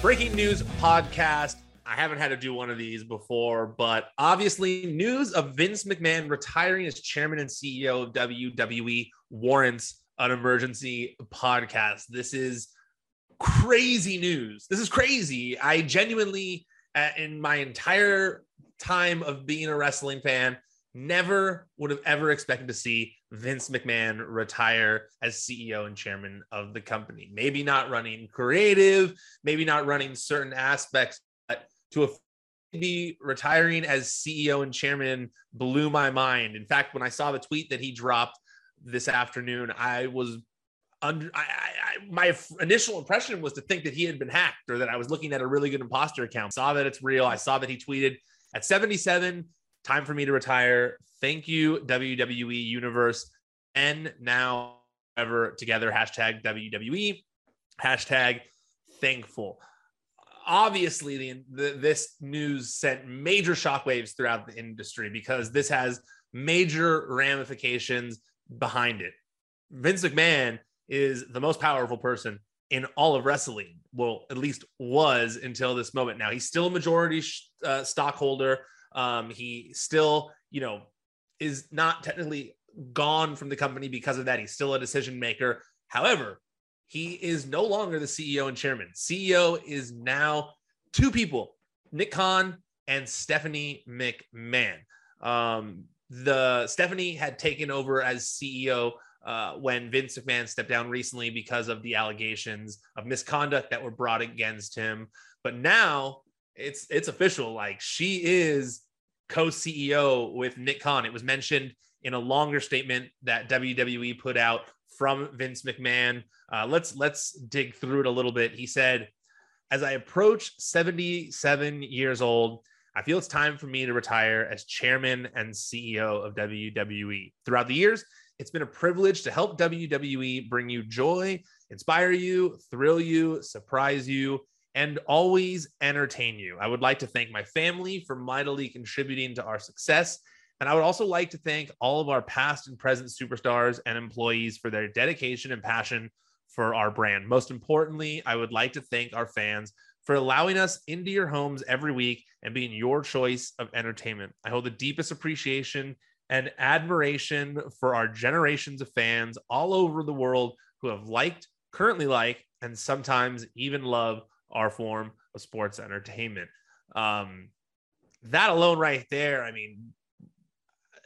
breaking news podcast. I haven't had to do one of these before, but obviously, news of Vince McMahon retiring as chairman and CEO of WWE warrants an emergency podcast. This is crazy news. This is crazy. I genuinely, uh, in my entire time of being a wrestling fan, never would have ever expected to see Vince McMahon retire as CEO and chairman of the company. Maybe not running creative, maybe not running certain aspects, but to be retiring as CEO and chairman blew my mind. In fact, when I saw the tweet that he dropped this afternoon, I was under I, I, my initial impression was to think that he had been hacked or that I was looking at a really good imposter account. Saw that it's real. I saw that he tweeted at 77 time for me to retire. Thank you, WWE Universe. And now ever together, hashtag WWE, hashtag thankful. Obviously, the, the, this news sent major shockwaves throughout the industry because this has major ramifications behind it. Vince McMahon is the most powerful person in all of wrestling. Well, at least was until this moment. Now he's still a majority uh, stockholder um, he still, you know, is not technically gone from the company because of that. He's still a decision maker. However, he is no longer the CEO and chairman. CEO is now two people, Nick Khan and Stephanie McMahon. Um, the Stephanie had taken over as CEO uh, when Vince McMahon stepped down recently because of the allegations of misconduct that were brought against him. But now it's it's official. Like she is co-CEO with Nick Khan. It was mentioned in a longer statement that WWE put out from Vince McMahon. Uh, let's let's dig through it a little bit. He said, "As I approach 77 years old, I feel it's time for me to retire as chairman and CEO of WWE. Throughout the years, it's been a privilege to help WWE bring you joy, inspire you, thrill you, surprise you, and always entertain you. I would like to thank my family for mightily contributing to our success. And I would also like to thank all of our past and present superstars and employees for their dedication and passion for our brand. Most importantly, I would like to thank our fans for allowing us into your homes every week and being your choice of entertainment. I hold the deepest appreciation and admiration for our generations of fans all over the world who have liked, currently like, and sometimes even love our form of sports entertainment. Um, that alone, right there, I mean,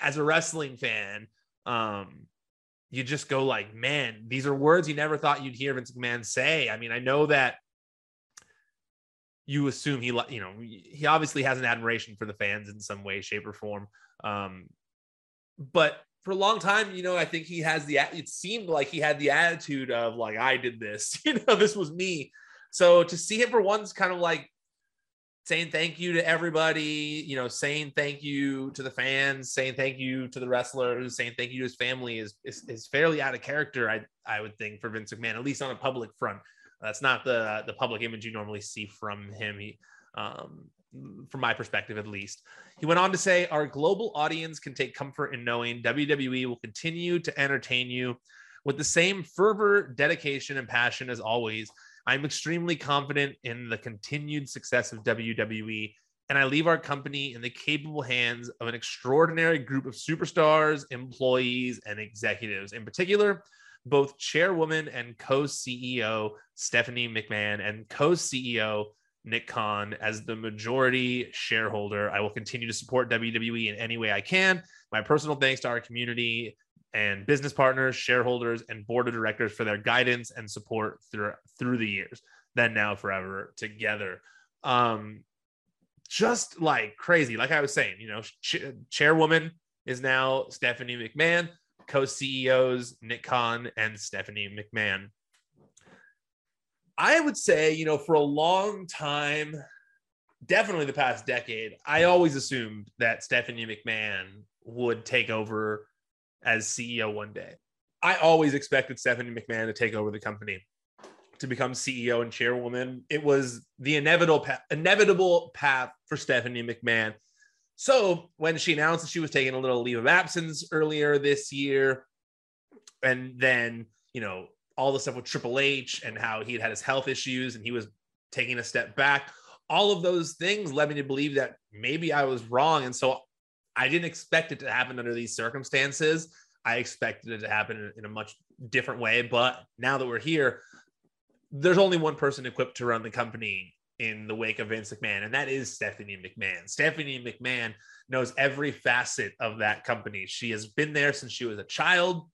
as a wrestling fan, um, you just go like, man, these are words you never thought you'd hear Vince McMahon say. I mean, I know that you assume he, you know, he obviously has an admiration for the fans in some way, shape, or form. Um, but for a long time, you know, I think he has the. It seemed like he had the attitude of like, I did this. You know, this was me. So to see him for once kind of like saying thank you to everybody, you know, saying thank you to the fans, saying thank you to the wrestlers, saying thank you to his family is, is, is fairly out of character, I, I would think, for Vince McMahon, at least on a public front. That's not the the public image you normally see from him. He, um, from my perspective at least. He went on to say, Our global audience can take comfort in knowing WWE will continue to entertain you with the same fervor, dedication, and passion as always. I'm extremely confident in the continued success of WWE, and I leave our company in the capable hands of an extraordinary group of superstars, employees, and executives. In particular, both chairwoman and co CEO Stephanie McMahon and co CEO Nick Khan as the majority shareholder. I will continue to support WWE in any way I can. My personal thanks to our community and business partners, shareholders, and board of directors for their guidance and support through through the years. Then now forever together. Um, just like crazy. Like I was saying, you know, ch- chairwoman is now Stephanie McMahon, co-CEOs Nick Khan and Stephanie McMahon. I would say, you know, for a long time, definitely the past decade, I always assumed that Stephanie McMahon would take over as CEO one day. I always expected Stephanie McMahon to take over the company, to become CEO and chairwoman. It was the inevitable path, inevitable path for Stephanie McMahon. So when she announced that she was taking a little leave of absence earlier this year, and then you know all the stuff with Triple H and how he had had his health issues and he was taking a step back. All of those things led me to believe that maybe I was wrong. And so I didn't expect it to happen under these circumstances. I expected it to happen in a much different way. But now that we're here, there's only one person equipped to run the company in the wake of Vince McMahon, and that is Stephanie McMahon. Stephanie McMahon knows every facet of that company. She has been there since she was a child.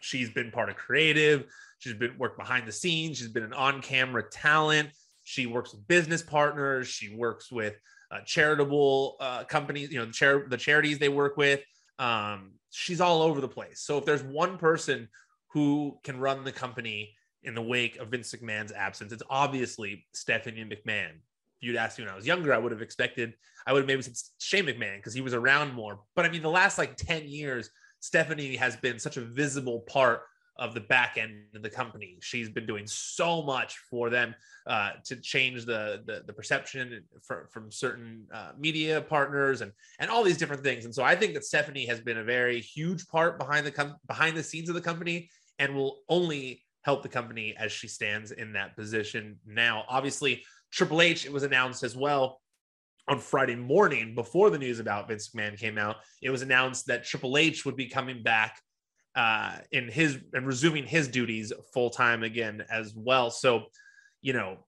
She's been part of creative. She's been worked behind the scenes. She's been an on-camera talent. She works with business partners. She works with uh, charitable uh, companies. You know, the, char- the charities they work with. Um, she's all over the place. So if there's one person who can run the company in the wake of Vince McMahon's absence, it's obviously Stephanie McMahon. If you'd asked me when I was younger, I would have expected, I would have maybe said Shane McMahon because he was around more. But I mean, the last like 10 years, Stephanie has been such a visible part of the back end of the company. She's been doing so much for them uh, to change the, the, the perception for, from certain uh, media partners and and all these different things. And so I think that Stephanie has been a very huge part behind the com- behind the scenes of the company and will only help the company as she stands in that position now. Obviously, Triple H it was announced as well on Friday morning before the news about Vince McMahon came out. It was announced that Triple H would be coming back uh, in his and resuming his duties full time again as well. So, you know,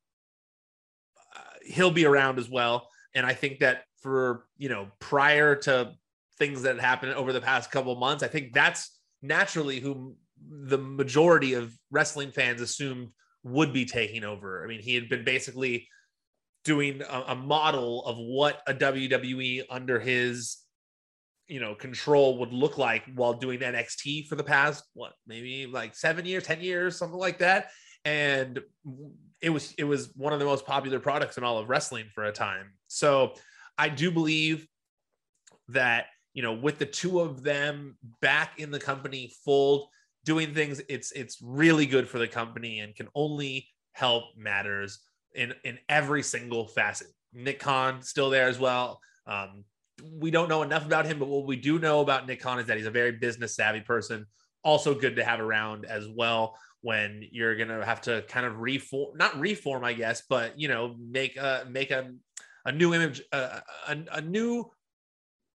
uh, he'll be around as well. And I think that for you know prior to things that happened over the past couple months, I think that's naturally who the majority of wrestling fans assumed would be taking over. I mean, he had been basically doing a, a model of what a WWE under his you know control would look like while doing NXT for the past what maybe like 7 years 10 years something like that. And it was it was one of the most popular products in all of wrestling for a time. So I do believe that you know with the two of them back in the company fold doing things it's it's really good for the company and can only help matters in in every single facet. Nick Khan still there as well. Um, we don't know enough about him, but what we do know about Nick Khan is that he's a very business savvy person. Also good to have around as well when you're gonna have to kind of reform, not reform, I guess, but you know, make a make a a new image, a, a, a new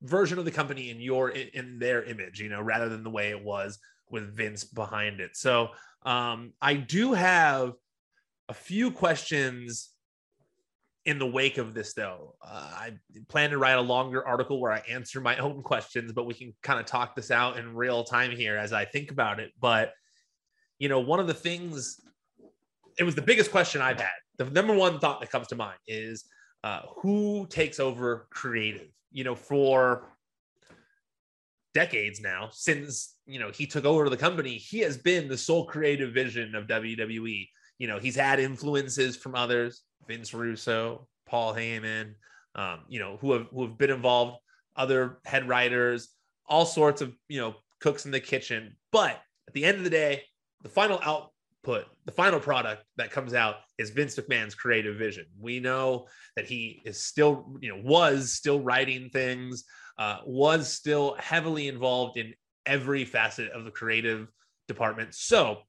version of the company in your in their image, you know, rather than the way it was with Vince behind it. So um, I do have a few questions in the wake of this, though, uh, I plan to write a longer article where I answer my own questions, but we can kind of talk this out in real time here as I think about it. But, you know, one of the things, it was the biggest question I've had. The number one thought that comes to mind is uh, who takes over creative? You know, for decades now, since, you know, he took over the company, he has been the sole creative vision of WWE. You know, he's had influences from others Vince Russo, Paul Heyman, um, you know, who have who have been involved, other head writers, all sorts of you know cooks in the kitchen. But at the end of the day, the final output, the final product that comes out is Vince McMahon's creative vision. We know that he is still, you know, was still writing things, uh, was still heavily involved in every facet of the creative department. So,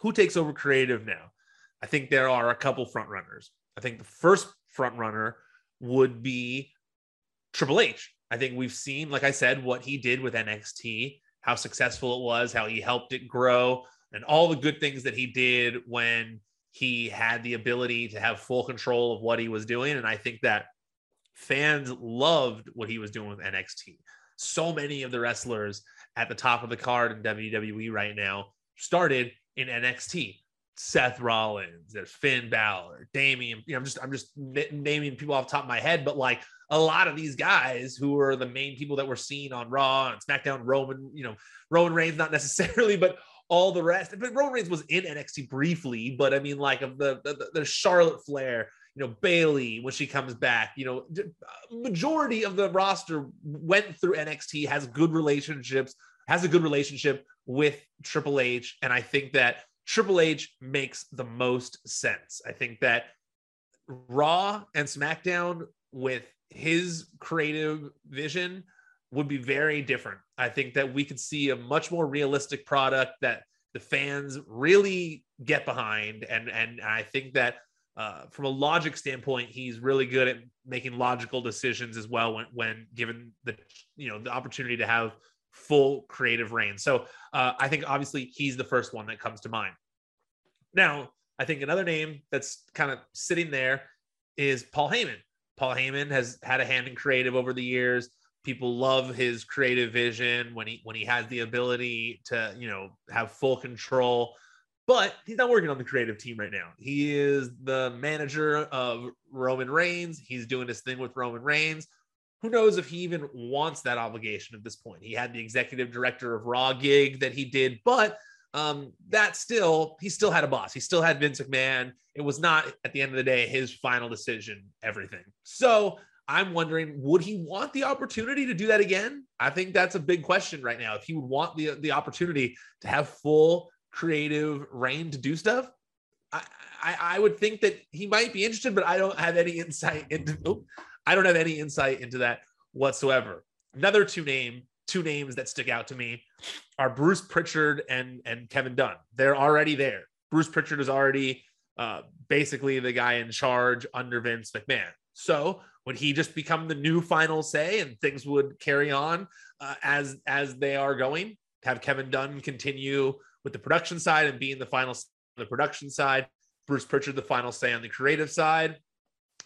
who takes over creative now? I think there are a couple front runners. I think the first front runner would be Triple H. I think we've seen, like I said, what he did with NXT, how successful it was, how he helped it grow, and all the good things that he did when he had the ability to have full control of what he was doing. And I think that fans loved what he was doing with NXT. So many of the wrestlers at the top of the card in WWE right now started in NXT. Seth Rollins, there's Finn Balor, Damian. You know, I'm just I'm just naming people off the top of my head, but like a lot of these guys who are the main people that we're seeing on Raw and SmackDown, Roman, you know, Roman Reigns, not necessarily, but all the rest. But Roman Reigns was in NXT briefly, but I mean, like of the the, the Charlotte Flair, you know, Bayley when she comes back, you know, uh, majority of the roster went through NXT, has good relationships, has a good relationship with Triple H, and I think that Triple H makes the most sense. I think that Raw and SmackDown with his creative vision would be very different. I think that we could see a much more realistic product that the fans really get behind and and I think that uh, from a logic standpoint, he's really good at making logical decisions as well when when given the you know the opportunity to have full creative rein. So uh, I think obviously he's the first one that comes to mind. Now, I think another name that's kind of sitting there is Paul Heyman. Paul Heyman has had a hand in creative over the years. People love his creative vision when he when he has the ability to you know have full control. But he's not working on the creative team right now. He is the manager of Roman Reigns. He's doing his thing with Roman Reigns. Who knows if he even wants that obligation at this point? He had the executive director of Raw gig that he did, but um, that still, he still had a boss. He still had Vince McMahon. It was not, at the end of the day, his final decision, everything. So I'm wondering, would he want the opportunity to do that again? I think that's a big question right now. If he would want the, the opportunity to have full creative rein to do stuff, I, I, I would think that he might be interested, but I don't have any insight into. I don't have any insight into that whatsoever. Another two name two names that stick out to me are Bruce Pritchard and and Kevin Dunn. They're already there. Bruce Pritchard is already uh, basically the guy in charge under Vince McMahon. So would he just become the new final say and things would carry on uh, as as they are going? Have Kevin Dunn continue with the production side and being the final the production side, Bruce Pritchard the final say on the creative side,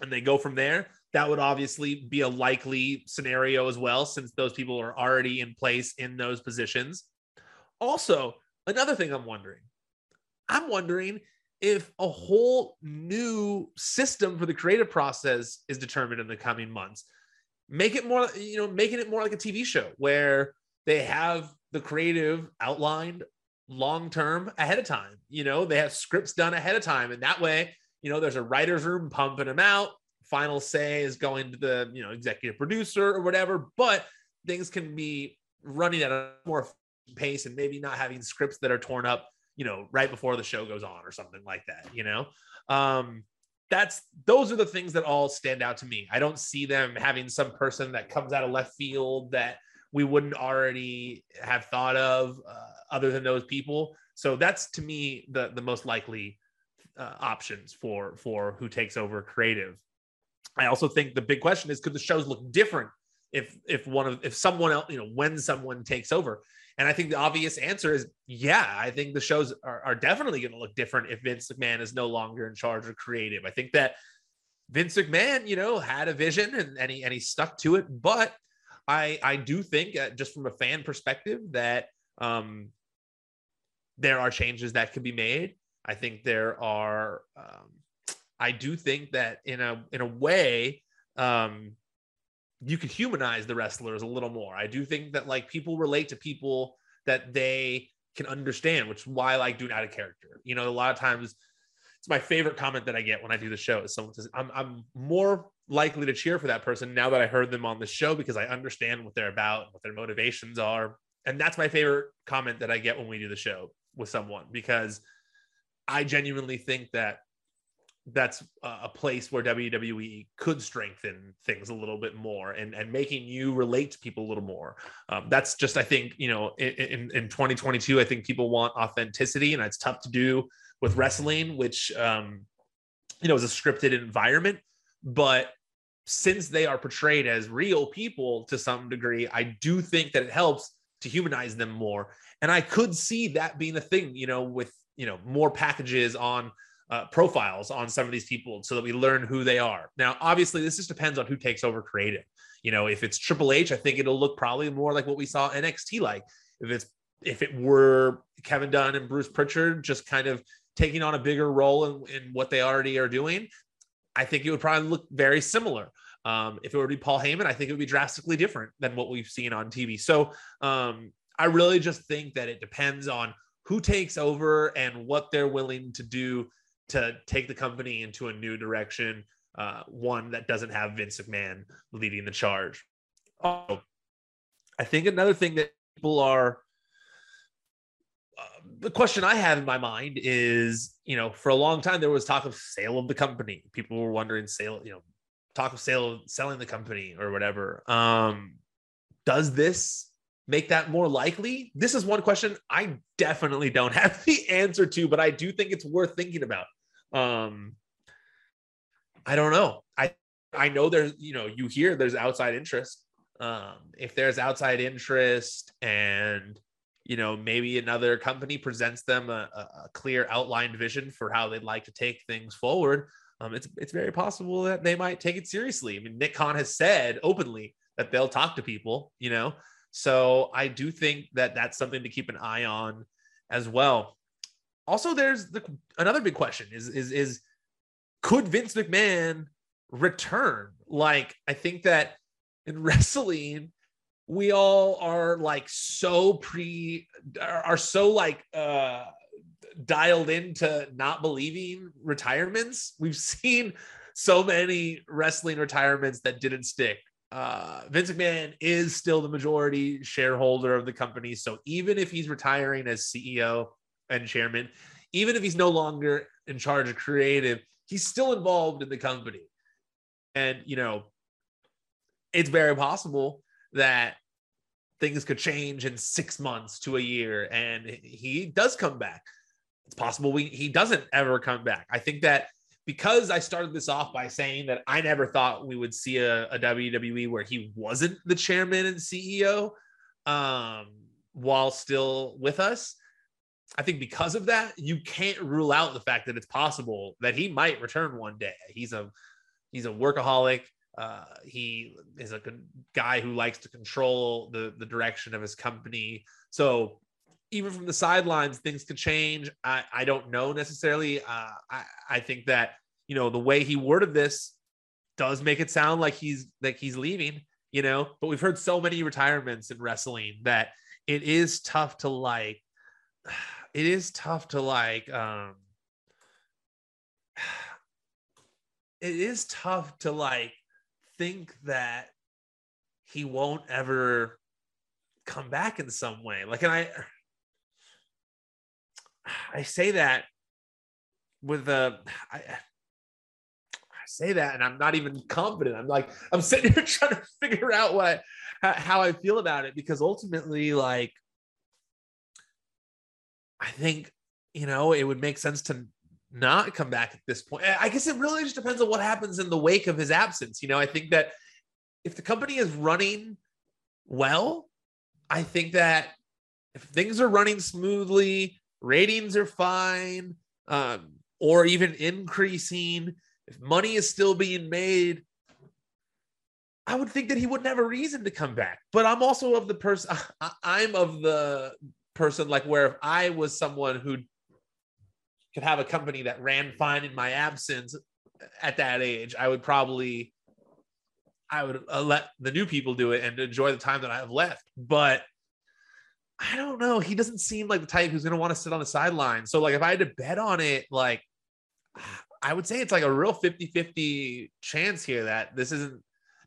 and they go from there that would obviously be a likely scenario as well, since those people are already in place in those positions. Also, another thing I'm wondering I'm wondering if a whole new system for the creative process is determined in the coming months. Make it more, you know, making it more like a TV show where they have the creative outlined long term ahead of time. You know, they have scripts done ahead of time. And that way, you know, there's a writer's room pumping them out final say is going to the you know executive producer or whatever but things can be running at a more pace and maybe not having scripts that are torn up you know right before the show goes on or something like that you know? Um that's those are the things that all stand out to me. I don't see them having some person that comes out of left field that we wouldn't already have thought of uh, other than those people. So that's to me the the most likely uh, options for for who takes over creative I also think the big question is could the shows look different if if one of if someone else, you know, when someone takes over? And I think the obvious answer is yeah, I think the shows are, are definitely going to look different if Vince McMahon is no longer in charge of creative. I think that Vince McMahon, you know, had a vision and, and he and he stuck to it. But I I do think uh, just from a fan perspective that um there are changes that could be made. I think there are um, I do think that in a in a way, um, you can humanize the wrestlers a little more. I do think that like people relate to people that they can understand, which is why I like doing out of character. You know, a lot of times it's my favorite comment that I get when I do the show is someone says, I'm, I'm more likely to cheer for that person now that I heard them on the show because I understand what they're about, what their motivations are. And that's my favorite comment that I get when we do the show with someone because I genuinely think that that's a place where WWE could strengthen things a little bit more and, and making you relate to people a little more. Um, that's just, I think, you know, in, in 2022, I think people want authenticity and it's tough to do with wrestling, which, um, you know, is a scripted environment. But since they are portrayed as real people to some degree, I do think that it helps to humanize them more. And I could see that being a thing, you know, with, you know, more packages on uh, profiles on some of these people so that we learn who they are. Now, obviously, this just depends on who takes over creative. You know, if it's Triple H, I think it'll look probably more like what we saw NXT like. If it's if it were Kevin Dunn and Bruce Pritchard just kind of taking on a bigger role in, in what they already are doing, I think it would probably look very similar. Um, if it were to be Paul Heyman, I think it would be drastically different than what we've seen on TV. So um, I really just think that it depends on who takes over and what they're willing to do to take the company into a new direction, uh, one that doesn't have Vince McMahon leading the charge. Oh, I think another thing that people are uh, the question I have in my mind is, you know, for a long time there was talk of sale of the company. People were wondering sale, you know, talk of sale selling the company or whatever. Um, does this make that more likely? This is one question I definitely don't have the answer to, but I do think it's worth thinking about. Um, I don't know. I I know there's you know you hear there's outside interest. Um, if there's outside interest and you know maybe another company presents them a, a clear outlined vision for how they'd like to take things forward, um, it's it's very possible that they might take it seriously. I mean, Nick Khan has said openly that they'll talk to people. You know, so I do think that that's something to keep an eye on as well. Also, there's the another big question is is is could Vince McMahon return? Like, I think that in wrestling, we all are like so pre are so like uh dialed into not believing retirements. We've seen so many wrestling retirements that didn't stick. Uh, Vince McMahon is still the majority shareholder of the company. So even if he's retiring as CEO and chairman, even if he's no longer in charge of creative, he's still involved in the company. And, you know, it's very possible that things could change in six months to a year and he does come back. It's possible we, he doesn't ever come back. I think that because I started this off by saying that I never thought we would see a, a WWE where he wasn't the chairman and CEO um, while still with us. I think because of that, you can't rule out the fact that it's possible that he might return one day. He's a he's a workaholic. Uh, he is a guy who likes to control the the direction of his company. So even from the sidelines, things could change. I, I don't know necessarily. Uh, I I think that you know the way he worded this does make it sound like he's like he's leaving. You know, but we've heard so many retirements in wrestling that it is tough to like it is tough to like um it is tough to like think that he won't ever come back in some way. Like and i i say that with a I, I say that and i'm not even confident. I'm like i'm sitting here trying to figure out what how i feel about it because ultimately like I think, you know, it would make sense to not come back at this point. I guess it really just depends on what happens in the wake of his absence. You know, I think that if the company is running well, I think that if things are running smoothly, ratings are fine, um, or even increasing, if money is still being made, I would think that he wouldn't have a reason to come back. But I'm also of the person, I'm of the person like where if I was someone who could have a company that ran fine in my absence at that age, I would probably I would uh, let the new people do it and enjoy the time that I have left. But I don't know. He doesn't seem like the type who's going to want to sit on the sideline. So like if I had to bet on it, like I would say it's like a real 50-50 chance here that this isn't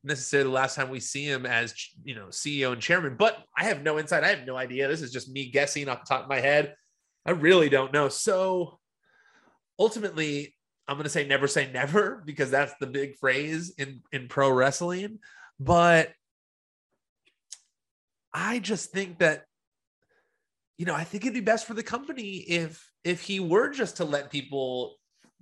necessarily the last time we see him as you know CEO and chairman. But I have no insight. I have no idea. This is just me guessing off the top of my head. I really don't know. So ultimately, I'm going to say never say never because that's the big phrase in in pro wrestling. But I just think that you know, I think it'd be best for the company if if he were just to let people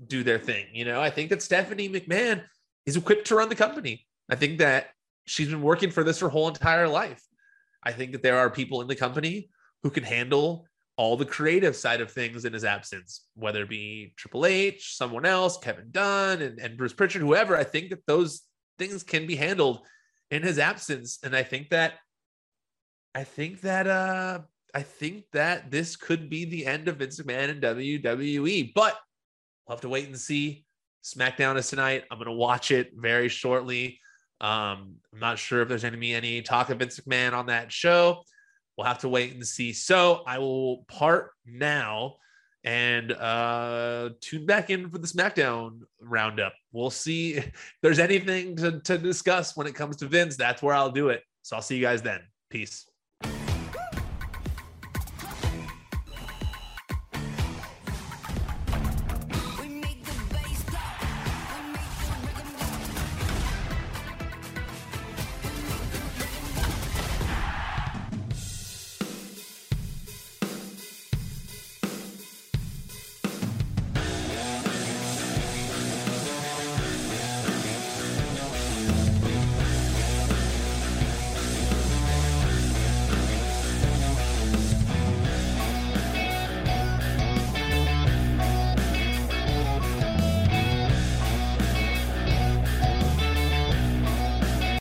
do their thing. You know, I think that Stephanie McMahon is equipped to run the company. I think that she's been working for this her whole entire life. I think that there are people in the company who can handle all the creative side of things in his absence, whether it be Triple H, someone else, Kevin Dunn, and, and Bruce Pritchard, whoever. I think that those things can be handled in his absence. And I think that I think that uh I think that this could be the end of Vince McMahon and WWE, but we'll have to wait and see. SmackDown is tonight. I'm gonna watch it very shortly. Um, I'm not sure if there's going to be any talk of Vince McMahon on that show. We'll have to wait and see. So I will part now and uh, tune back in for the SmackDown roundup. We'll see if there's anything to, to discuss when it comes to Vince. That's where I'll do it. So I'll see you guys then. Peace.